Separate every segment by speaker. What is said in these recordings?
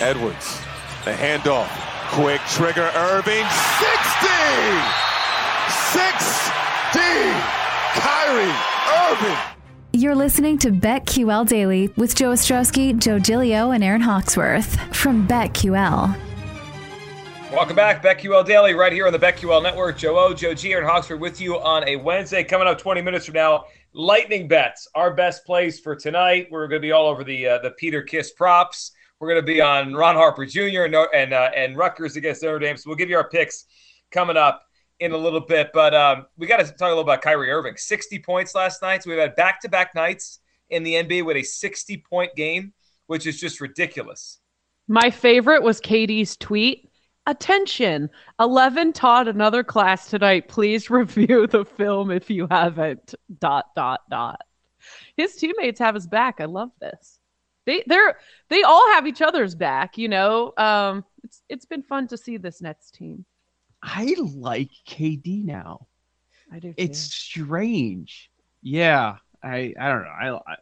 Speaker 1: Edwards, the handoff. Quick trigger, Irving. 60! 60! Kyrie Irving.
Speaker 2: You're listening to BetQL Daily with Joe Ostrowski, Joe Gilio, and Aaron Hawksworth from BetQL.
Speaker 3: Welcome back, BetQL Daily, right here on the BetQL Network. Joe O, Joe G, Aaron Hawksworth with you on a Wednesday. Coming up 20 minutes from now, lightning bets, our best plays for tonight. We're going to be all over the uh, the Peter Kiss props. We're going to be on Ron Harper Jr. and and, uh, and Rutgers against Notre Dame. So we'll give you our picks coming up in a little bit. But um, we got to talk a little about Kyrie Irving. 60 points last night. So we've had back to back nights in the NBA with a 60 point game, which is just ridiculous.
Speaker 4: My favorite was Katie's tweet. Attention, 11 taught another class tonight. Please review the film if you haven't. Dot, dot, dot. His teammates have his back. I love this. They they're they all have each other's back, you know. Um it's it's been fun to see this Nets team.
Speaker 5: I like KD now.
Speaker 4: I do. Too.
Speaker 5: It's strange. Yeah, I I don't know. I, I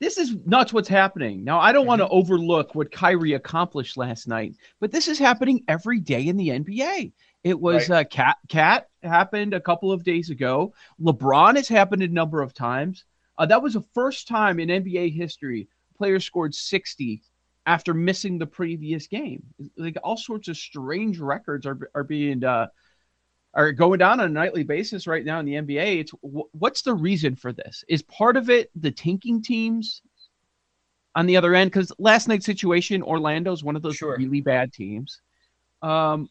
Speaker 5: this is nuts what's happening. Now I don't want to
Speaker 3: Mm-hmm.
Speaker 5: overlook what Kyrie accomplished last night, but this is happening every day in the NBA. It was
Speaker 3: Right.
Speaker 5: uh, KAT KAT happened a couple of days ago. LeBron has happened a number of times. Uh, that was the first time in NBA history player scored 60 after missing the previous game. Like all sorts of strange records are are being uh, are going down on a nightly basis right now in the NBA. It's wh- what's the reason for this? Is part of it the tanking teams on the other end? Because last night's situation, Orlando's one of those
Speaker 3: Sure.
Speaker 5: really bad teams. Um,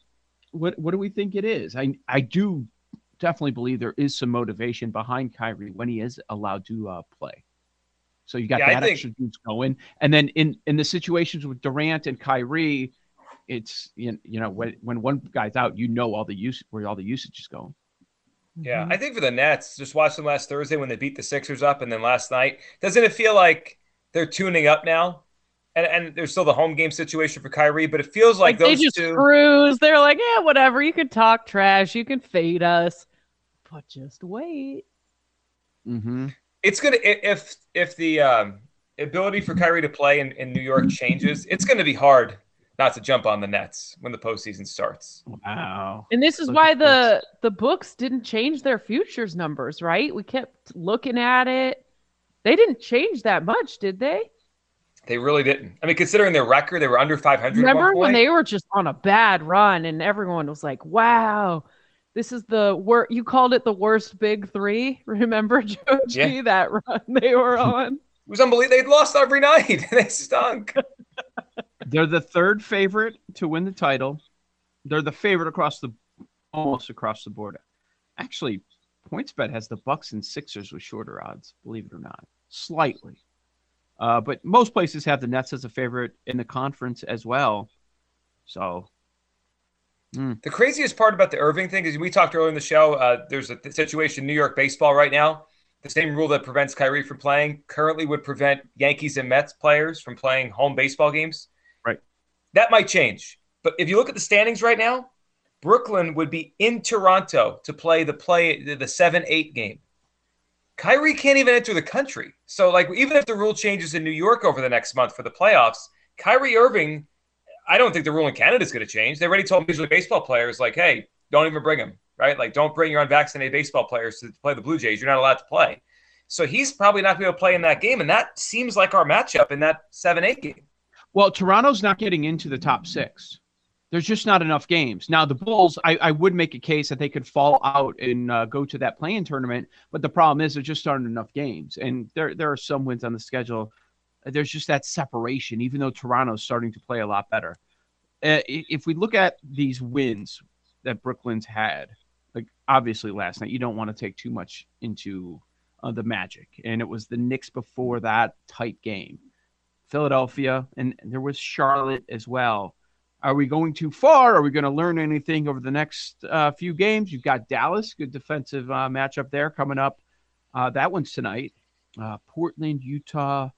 Speaker 5: what what do we think it is? I I do definitely believe there is some motivation behind Kyrie when he is allowed to uh, play. So you got
Speaker 3: Yeah,
Speaker 5: that
Speaker 3: think-
Speaker 5: extra juice going, and then in in the situations with Durant and Kyrie, it's you you know when when one guy's out, you know all the use where all the usage is going.
Speaker 3: Yeah, I think for the Nets, just watch them last Thursday when they beat the Sixers up, and then last night. Doesn't it feel like they're tuning up now? And and there's still the home game situation for Kyrie, but it feels like,
Speaker 4: Like, they just
Speaker 3: two.
Speaker 4: cruise. They're like, yeah, whatever. You can talk trash. You can fade us, but just wait.
Speaker 5: Mm-hmm.
Speaker 3: It's gonna if if the um, ability for Kyrie to play in, in New York changes, it's gonna be hard not to jump on the Nets when the postseason starts.
Speaker 5: Wow.
Speaker 4: And this is
Speaker 5: Look
Speaker 4: why
Speaker 5: at
Speaker 4: the the books didn't change their futures numbers, right? We kept looking at it. They didn't change that much, did they?
Speaker 3: They really didn't. I mean, considering their record, they were under 500. at one
Speaker 4: Remember when they were just on a bad run and everyone was like, "Wow, this is the worst." You called it the worst big three. Remember, Joe G,
Speaker 3: Yeah.
Speaker 4: that run they were on?
Speaker 3: It was unbelievable. They'd lost every night. they stunk.
Speaker 5: They're the third favorite to win the title. They're the favorite across the almost across the board. Actually, PointsBet has the Bucks and Sixers with shorter odds, believe it or not, slightly. Uh, but most places have the Nets as a favorite in the conference as well. So
Speaker 3: The craziest part about the Irving thing is we talked earlier in the show. Uh, there's a th- situation in New York baseball right now. The same rule that prevents Kyrie from playing currently would prevent Yankees and Mets players from playing home baseball games.
Speaker 5: Right.
Speaker 3: That might change. But if you look at the standings right now, Brooklyn would be in Toronto to play the play the- the seven eight game. Kyrie can't even enter the country. So like even if the rule changes in New York over the next month for the playoffs, Kyrie Irving I don't think the rule in Canada is going to change. They already told Major League Baseball players, like, hey, don't even bring them, right? Like, don't bring your unvaccinated baseball players to play the Blue Jays. You're not allowed to play. So he's probably not going to be able to play in that game. And that seems like our matchup in that 7 8 game.
Speaker 5: Well, Toronto's not getting into the top six. There's just not enough games. Now, the Bulls, I, I would make a case that they could fall out and uh, go to that play-in tournament, but the problem is there just aren't enough games, and there there are some wins on the schedule. There's just that separation, even though Toronto's starting to play a lot better. Uh, if we look at these wins that Brooklyn's had, like obviously last night, you don't want to take too much into uh, the Magic, and it was the Knicks before that tight game. Philadelphia, and there was Charlotte as well. Are we going too far? Are we going to learn anything over the next uh, few games? You've got Dallas, good defensive uh, matchup there coming up. Uh, that one's tonight. Uh, Portland, Utah,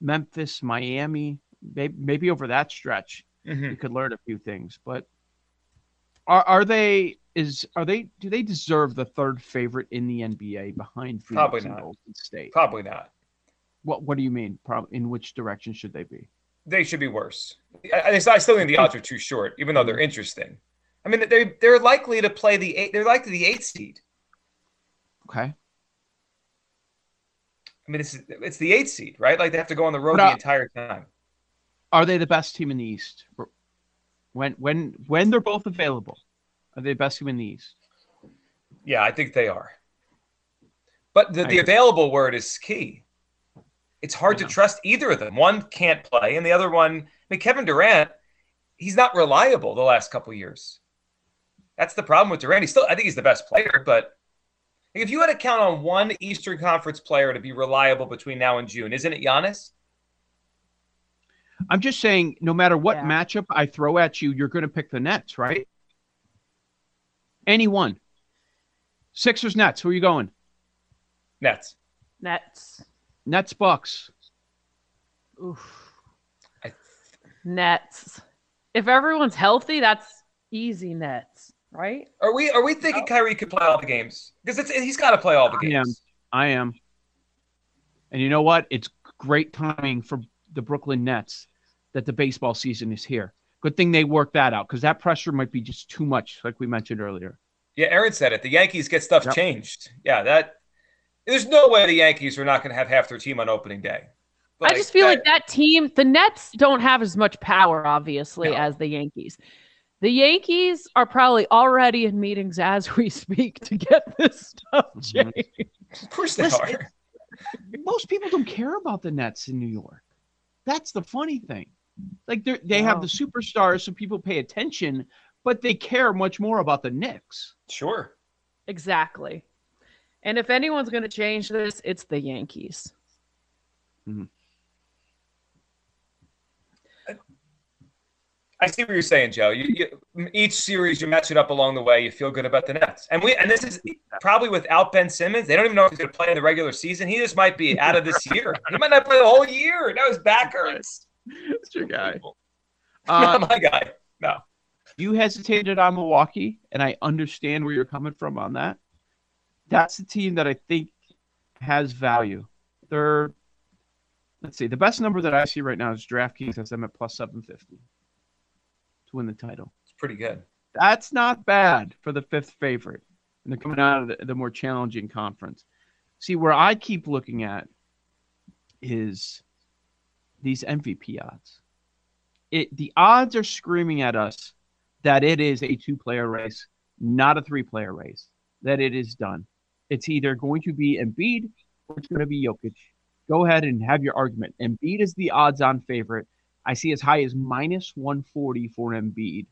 Speaker 5: Memphis, Miami. Maybe, maybe over that stretch, mm-hmm. you could learn a few things. But are are they is are they do they deserve the third favorite in the NBA behind Phoenix
Speaker 3: Probably
Speaker 5: and
Speaker 3: not.
Speaker 5: Golden State?
Speaker 3: Probably not.
Speaker 5: What What do you mean? Prob- in which direction should they be?
Speaker 3: they should be worse. I, I still think the odds are too short, even though they're mm-hmm. interesting. I mean, they they're likely to play the eight. They're likely the eighth seed.
Speaker 5: Okay.
Speaker 3: I mean, it's it's the eighth seed, right? Like they have to go on the road
Speaker 5: But, uh,
Speaker 3: the entire time.
Speaker 5: Are they the best team in the East? When when when they're both available, are they the best team in the East?
Speaker 3: Yeah, I think they are. But the, the available word is key. It's hard to trust either of them. One can't play, and the other one, I mean, Kevin Durant, he's not reliable the last couple years. That's the problem with Durant. He's still, I think he's the best player, but if you had to count on one Eastern Conference player to be reliable between now and June, isn't it Giannis?
Speaker 5: I'm just saying, no matter what
Speaker 4: Yeah.
Speaker 5: matchup I throw at you, you're going to pick the Nets, right? Anyone. Sixers, Nets. Who are you going?
Speaker 3: Nets.
Speaker 4: Nets.
Speaker 5: Nets, Bucks.
Speaker 4: Oof.
Speaker 3: I-
Speaker 4: Nets. If everyone's healthy, that's easy Nets, right?
Speaker 3: Are we are we thinking Kyrie could play all the games? Because it's he's got to play all the games.
Speaker 5: I
Speaker 3: games.
Speaker 5: I am. And you know what? It's great timing for the Brooklyn Nets that the baseball season is here. Good thing they worked that out because that pressure might be just too much, like we mentioned earlier.
Speaker 3: Yeah, Aaron said it. The Yankees get stuff
Speaker 5: Yep.
Speaker 3: changed. Yeah, that there's no way the Yankees are not going to have half their team on opening day.
Speaker 4: I just feel like that team, the Nets don't have as much power, obviously,
Speaker 3: No.
Speaker 4: as the Yankees. The Yankees are probably already in meetings as we speak to get this stuff
Speaker 5: Mhm.
Speaker 4: changed.
Speaker 3: Of course they
Speaker 5: Listen,
Speaker 3: are.
Speaker 5: Most people don't care about the Nets in New York. That's the funny thing. Like they they have the superstars, so people pay attention, but they care much more about the Knicks.
Speaker 3: Sure.
Speaker 4: Exactly. And if anyone's going to change this, it's the Yankees.
Speaker 3: I see what you're saying, Joe. You, you, each series you match it up along the way. You feel good about the Nets, and we and this is probably without Ben Simmons. They don't even know if he's going to play in the regular season. He just might be out of this year. He might not play the whole year. Now his back hurts.
Speaker 5: That's your guy.
Speaker 3: Not
Speaker 5: Uh,
Speaker 3: my guy. No.
Speaker 5: you hesitated on Milwaukee, and I understand where you're coming from on that. That's the team that I think has value. They're let's see, the best number that I see right now is DraftKings has them at plus seven fifty to win the title.
Speaker 3: It's pretty good.
Speaker 5: That's not bad for the fifth favorite. And they're coming out of the, the more challenging conference. See, where I keep looking at is these MVP odds. It the odds are screaming at us that it is a two-player race, not a three-player race. That it is done. It's either going to be Embiid or it's going to be Jokic. Go ahead and have your argument. Embiid is the odds-on favorite. I see as high as minus 140 for Embiid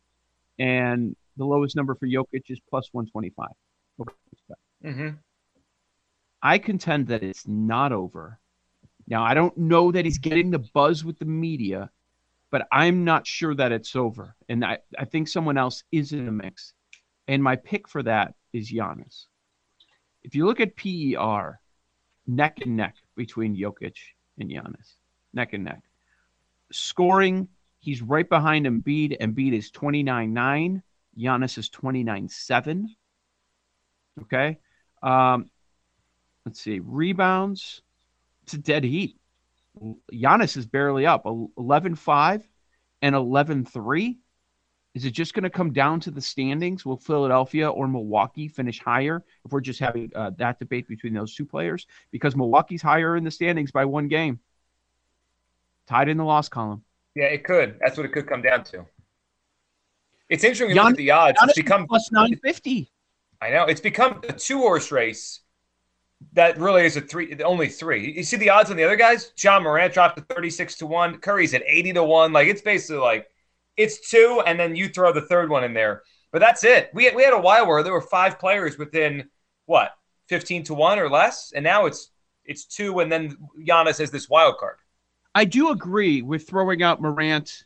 Speaker 5: and the lowest number for Jokic is plus 125.
Speaker 3: hmm
Speaker 5: I contend that it's not over. Now, I don't know that he's getting the buzz with the media, but I'm not sure that it's over. And I, I think someone else is in the mix. And my pick for that is Giannis. If you look at PER, neck and neck between Jokic and Giannis, neck and neck. Scoring, he's right behind Embiid. Embiid is 29-9. Giannis is 29-7. Okay. Um, let's see. Rebounds, it's a dead heat. Giannis is barely up 11 5 and 11 3. Is it just going to come down to the standings? Will Philadelphia or Milwaukee finish higher if we're just having uh, that debate between those two players? Because Milwaukee's higher in the standings by one game, tied in the loss column.
Speaker 3: Yeah, it could. That's what it could come down to. It's interesting you look at the odds.
Speaker 5: Giannis
Speaker 3: It's become
Speaker 5: plus 950.
Speaker 3: I know it's become a two horse race. That really is a three, only three. You see the odds on the other guys. Ja Morant dropped to thirty six to one. Curry's at eighty to one. Like it's basically like it's two, and then you throw the third one in there. But that's it. We we had a while where there were five players within what fifteen to one or less, and now it's it's two, and then Giannis has this wild card.
Speaker 5: I do agree with throwing out Morant,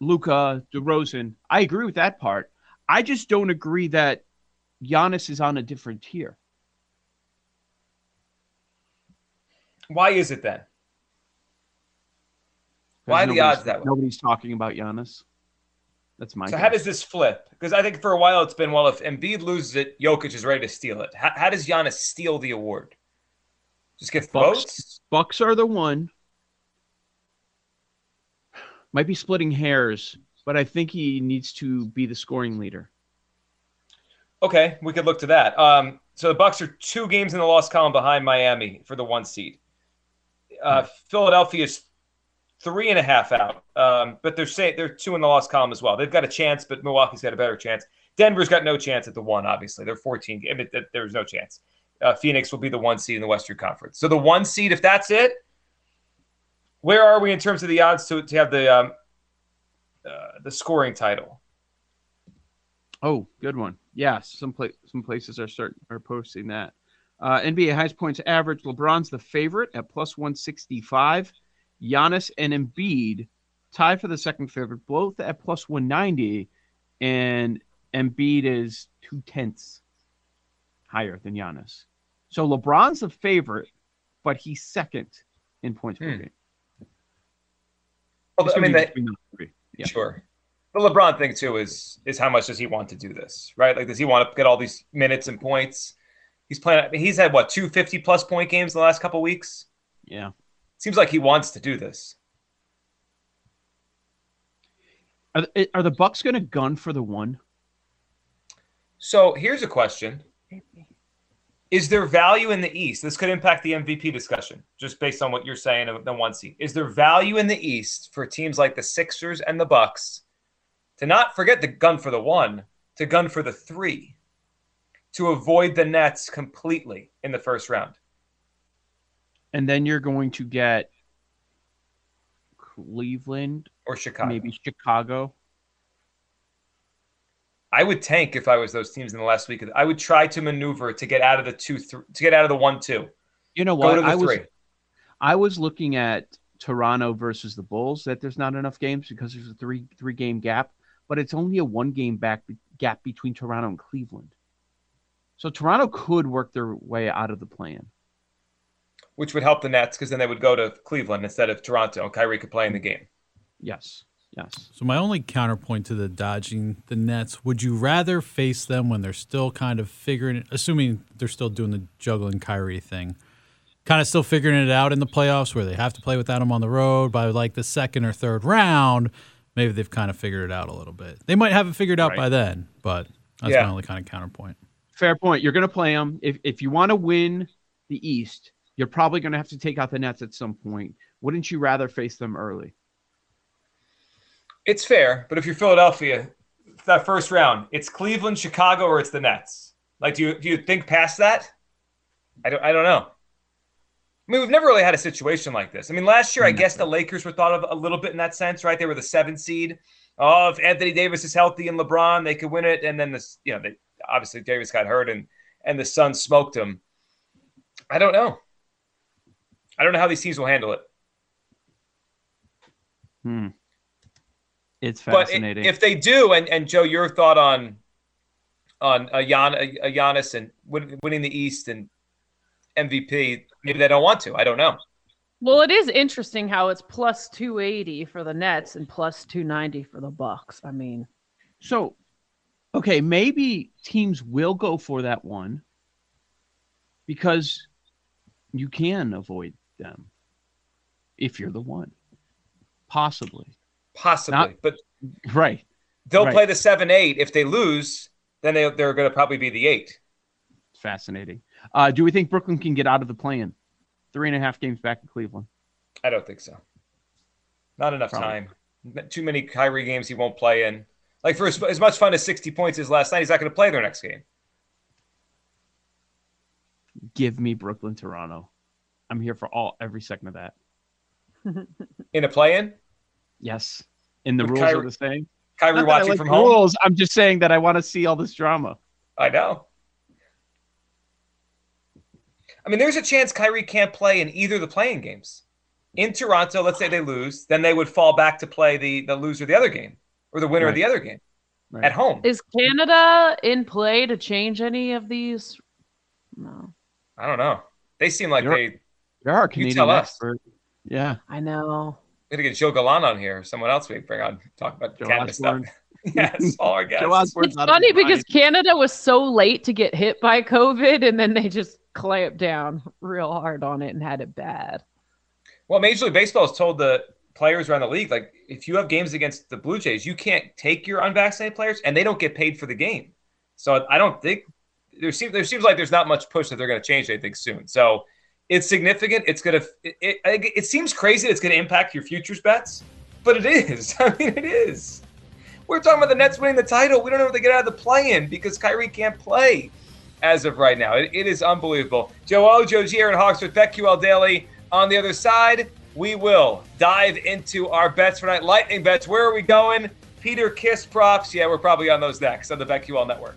Speaker 5: Luka, DeRozan. I agree with that part. I just don't agree that Giannis is on a different tier.
Speaker 3: Why is it then? Why are the odds that way?
Speaker 5: Nobody's talking about Giannis. That's my.
Speaker 3: So
Speaker 5: guess.
Speaker 3: how does this flip? Because I think for a while it's been well, if Embiid loses it, Jokic is ready to steal it. How, how does Giannis steal the award? Just get
Speaker 5: Bucks.
Speaker 3: votes?
Speaker 5: Bucks are the one. Might be splitting hairs, but I think he needs to be the scoring leader.
Speaker 3: Okay, we could look to that. Um, so the Bucks are two games in the loss column behind Miami for the one seed. Uh, Philadelphia's three and a half out, um, but they're say they're two in the loss column as well. They've got a chance, but Milwaukee's got a better chance. Denver's got no chance at the one. Obviously, they're 14. I mean, there's no chance. Uh, Phoenix will be the one seed in the Western Conference. So the one seed, if that's it, where are we in terms of the odds to, to have the um, uh, the scoring title?
Speaker 5: Oh, good one. Yes, some pla- some places are start are posting that. Uh, NBA highest points average. LeBron's the favorite at plus 165. Giannis and Embiid tied for the second favorite, both at plus 190. And Embiid is two tenths higher than Giannis. So LeBron's the favorite, but he's second in points per
Speaker 3: Hmm.
Speaker 5: game.
Speaker 3: Well, I mean,
Speaker 5: be
Speaker 3: that,
Speaker 5: between those three. Yeah.
Speaker 3: Sure. The LeBron thing too is is how much does he want to do this, right? Like, does he want to get all these minutes and points? He's playing. I mean, he's had what two 50 plus point games in the last couple weeks.
Speaker 5: Yeah.
Speaker 3: Seems like he wants to do this.
Speaker 5: Are, the- are the Bucks going to gun for the one?
Speaker 3: So here's a question: Is there value in the East? This could impact the MVP discussion, just based on what you're saying of the one seed. Is there value in the East for teams like the Sixers and the Bucks to not forget the gun for the one, to gun for the three, to avoid the Nets completely in the first round?
Speaker 5: And then you're going to get Cleveland,
Speaker 3: or Chicago.
Speaker 5: maybe Chicago.
Speaker 3: I would tank if I was those teams in the last week. I would try to maneuver to get out of the two, th- to get out of the one, two.
Speaker 5: You know what? I was
Speaker 3: three.
Speaker 5: I was looking at Toronto versus the Bulls that there's not enough games because there's a three three game gap, but it's only a one game back gap between Toronto and Cleveland. So Toronto could work their way out of the plan.
Speaker 3: which would help the Nets because then they would go to Cleveland instead of Toronto. and Kyrie could play in the game.
Speaker 5: Yes. Yes.
Speaker 6: So my only counterpoint to the dodging the Nets, would you rather face them when they're still kind of figuring it, assuming they're still doing the juggling Kyrie thing, kind of still figuring it out in the playoffs where they have to play without him on the road by like the second or third round, maybe they've kind of figured it out a little bit. They might have it figured out
Speaker 5: Right.
Speaker 6: by then, but that's
Speaker 3: Yeah.
Speaker 6: my only kind of counterpoint.
Speaker 5: Fair point. You're going to play them. If if you want to win the East, you're probably going to have to take out the Nets at some point. Wouldn't you rather face them early?
Speaker 3: It's fair, but if you're Philadelphia, that first round, it's Cleveland, Chicago, or it's the Nets. Like, do you do you think past that? I don't. I don't know. I mean, we've never really had a situation like this. I mean, last year, I guess the Lakers were thought of a little bit in that sense, right? They were the seven seed. Oh, if Anthony Davis is healthy and LeBron, they could win it. And then this, you know, they obviously Davis got hurt and and the Suns smoked him. I don't know. I don't know how these teams will handle it.
Speaker 5: Hmm. It's
Speaker 3: But
Speaker 5: fascinating.
Speaker 3: if they do, and, and Joe, your thought on on a, Gian, a, a Giannis and winning the East and MVP, maybe they don't want to. I don't know.
Speaker 4: Well, it is interesting how it's plus 280 for the Nets and plus 290 for the Bucks. I mean,
Speaker 5: So, okay, maybe teams will go for that one because you can avoid them if you're the one. Possibly.
Speaker 3: Possibly,
Speaker 5: Not-
Speaker 3: but
Speaker 5: Right.
Speaker 3: they'll
Speaker 5: right.
Speaker 3: play the seven eight. If they lose, then they they're going to probably be the eight.
Speaker 5: Fascinating. Uh, do we think Brooklyn can get out of the play-in? Three and a half games back in Cleveland.
Speaker 3: I don't think so. Not enough
Speaker 5: Probably.
Speaker 3: time. Too many Kyrie games he won't play in. Like for as, as much fun as sixty points is last night, he's not going to play their next game.
Speaker 5: Give me Brooklyn, Toronto. I'm here for all every second of that.
Speaker 3: In a play in,
Speaker 5: Yes. And the
Speaker 3: Would
Speaker 5: rules
Speaker 3: Kyrie-
Speaker 5: are the same.
Speaker 3: Kyrie
Speaker 5: Not that I
Speaker 3: watching
Speaker 5: like
Speaker 3: from
Speaker 5: the
Speaker 3: home.
Speaker 5: Rules. I'm just saying that I want to see all this drama.
Speaker 3: I know. I mean, there's a chance Kyrie can't play in either of the play-in games. In Toronto, let's say they lose, then they would fall back to play the the loser of the other game or the winner of the other game
Speaker 5: Right.
Speaker 3: at home.
Speaker 4: is Canada in play to change any of these? No,
Speaker 3: I don't know. They seem like
Speaker 5: You're-
Speaker 3: they
Speaker 5: There are
Speaker 3: You
Speaker 5: Canadian
Speaker 3: tell us.
Speaker 5: experts. Yeah.
Speaker 4: I know.
Speaker 3: We got to get Joe Galan on here. Someone else we can bring on talk about
Speaker 5: Joe
Speaker 3: Canada
Speaker 5: Osborne.
Speaker 3: stuff. yes, all our guests.
Speaker 5: Joe Osborne's
Speaker 4: It's funny because
Speaker 5: mind.
Speaker 4: Canada was so late to get hit by COVID, and then they just clamped down real hard on it and had it bad.
Speaker 3: Well, Major League Baseball has told the players around the league. Like if you have games against the Blue Jays, you can't take your unvaccinated players, and they don't get paid for the game. So I don't think there seems there seems like there's not much push that they're going to change anything soon. So it's significant. It's gonna. It, it, it seems crazy. It's to impact your futures bets, but it is. I mean, it is. We're talking about the Nets winning the title. We don't know if they get out of the play-in because Kyrie can't play as of right now. it, it is unbelievable. Joe O, Joe G, Aaron Hawks with BetQL Daily. On the other side, we will dive into our bets for tonight. Lightning bets. Where are we going? Peter Kiss props. Yeah, we're probably on those next on the BetQL Network.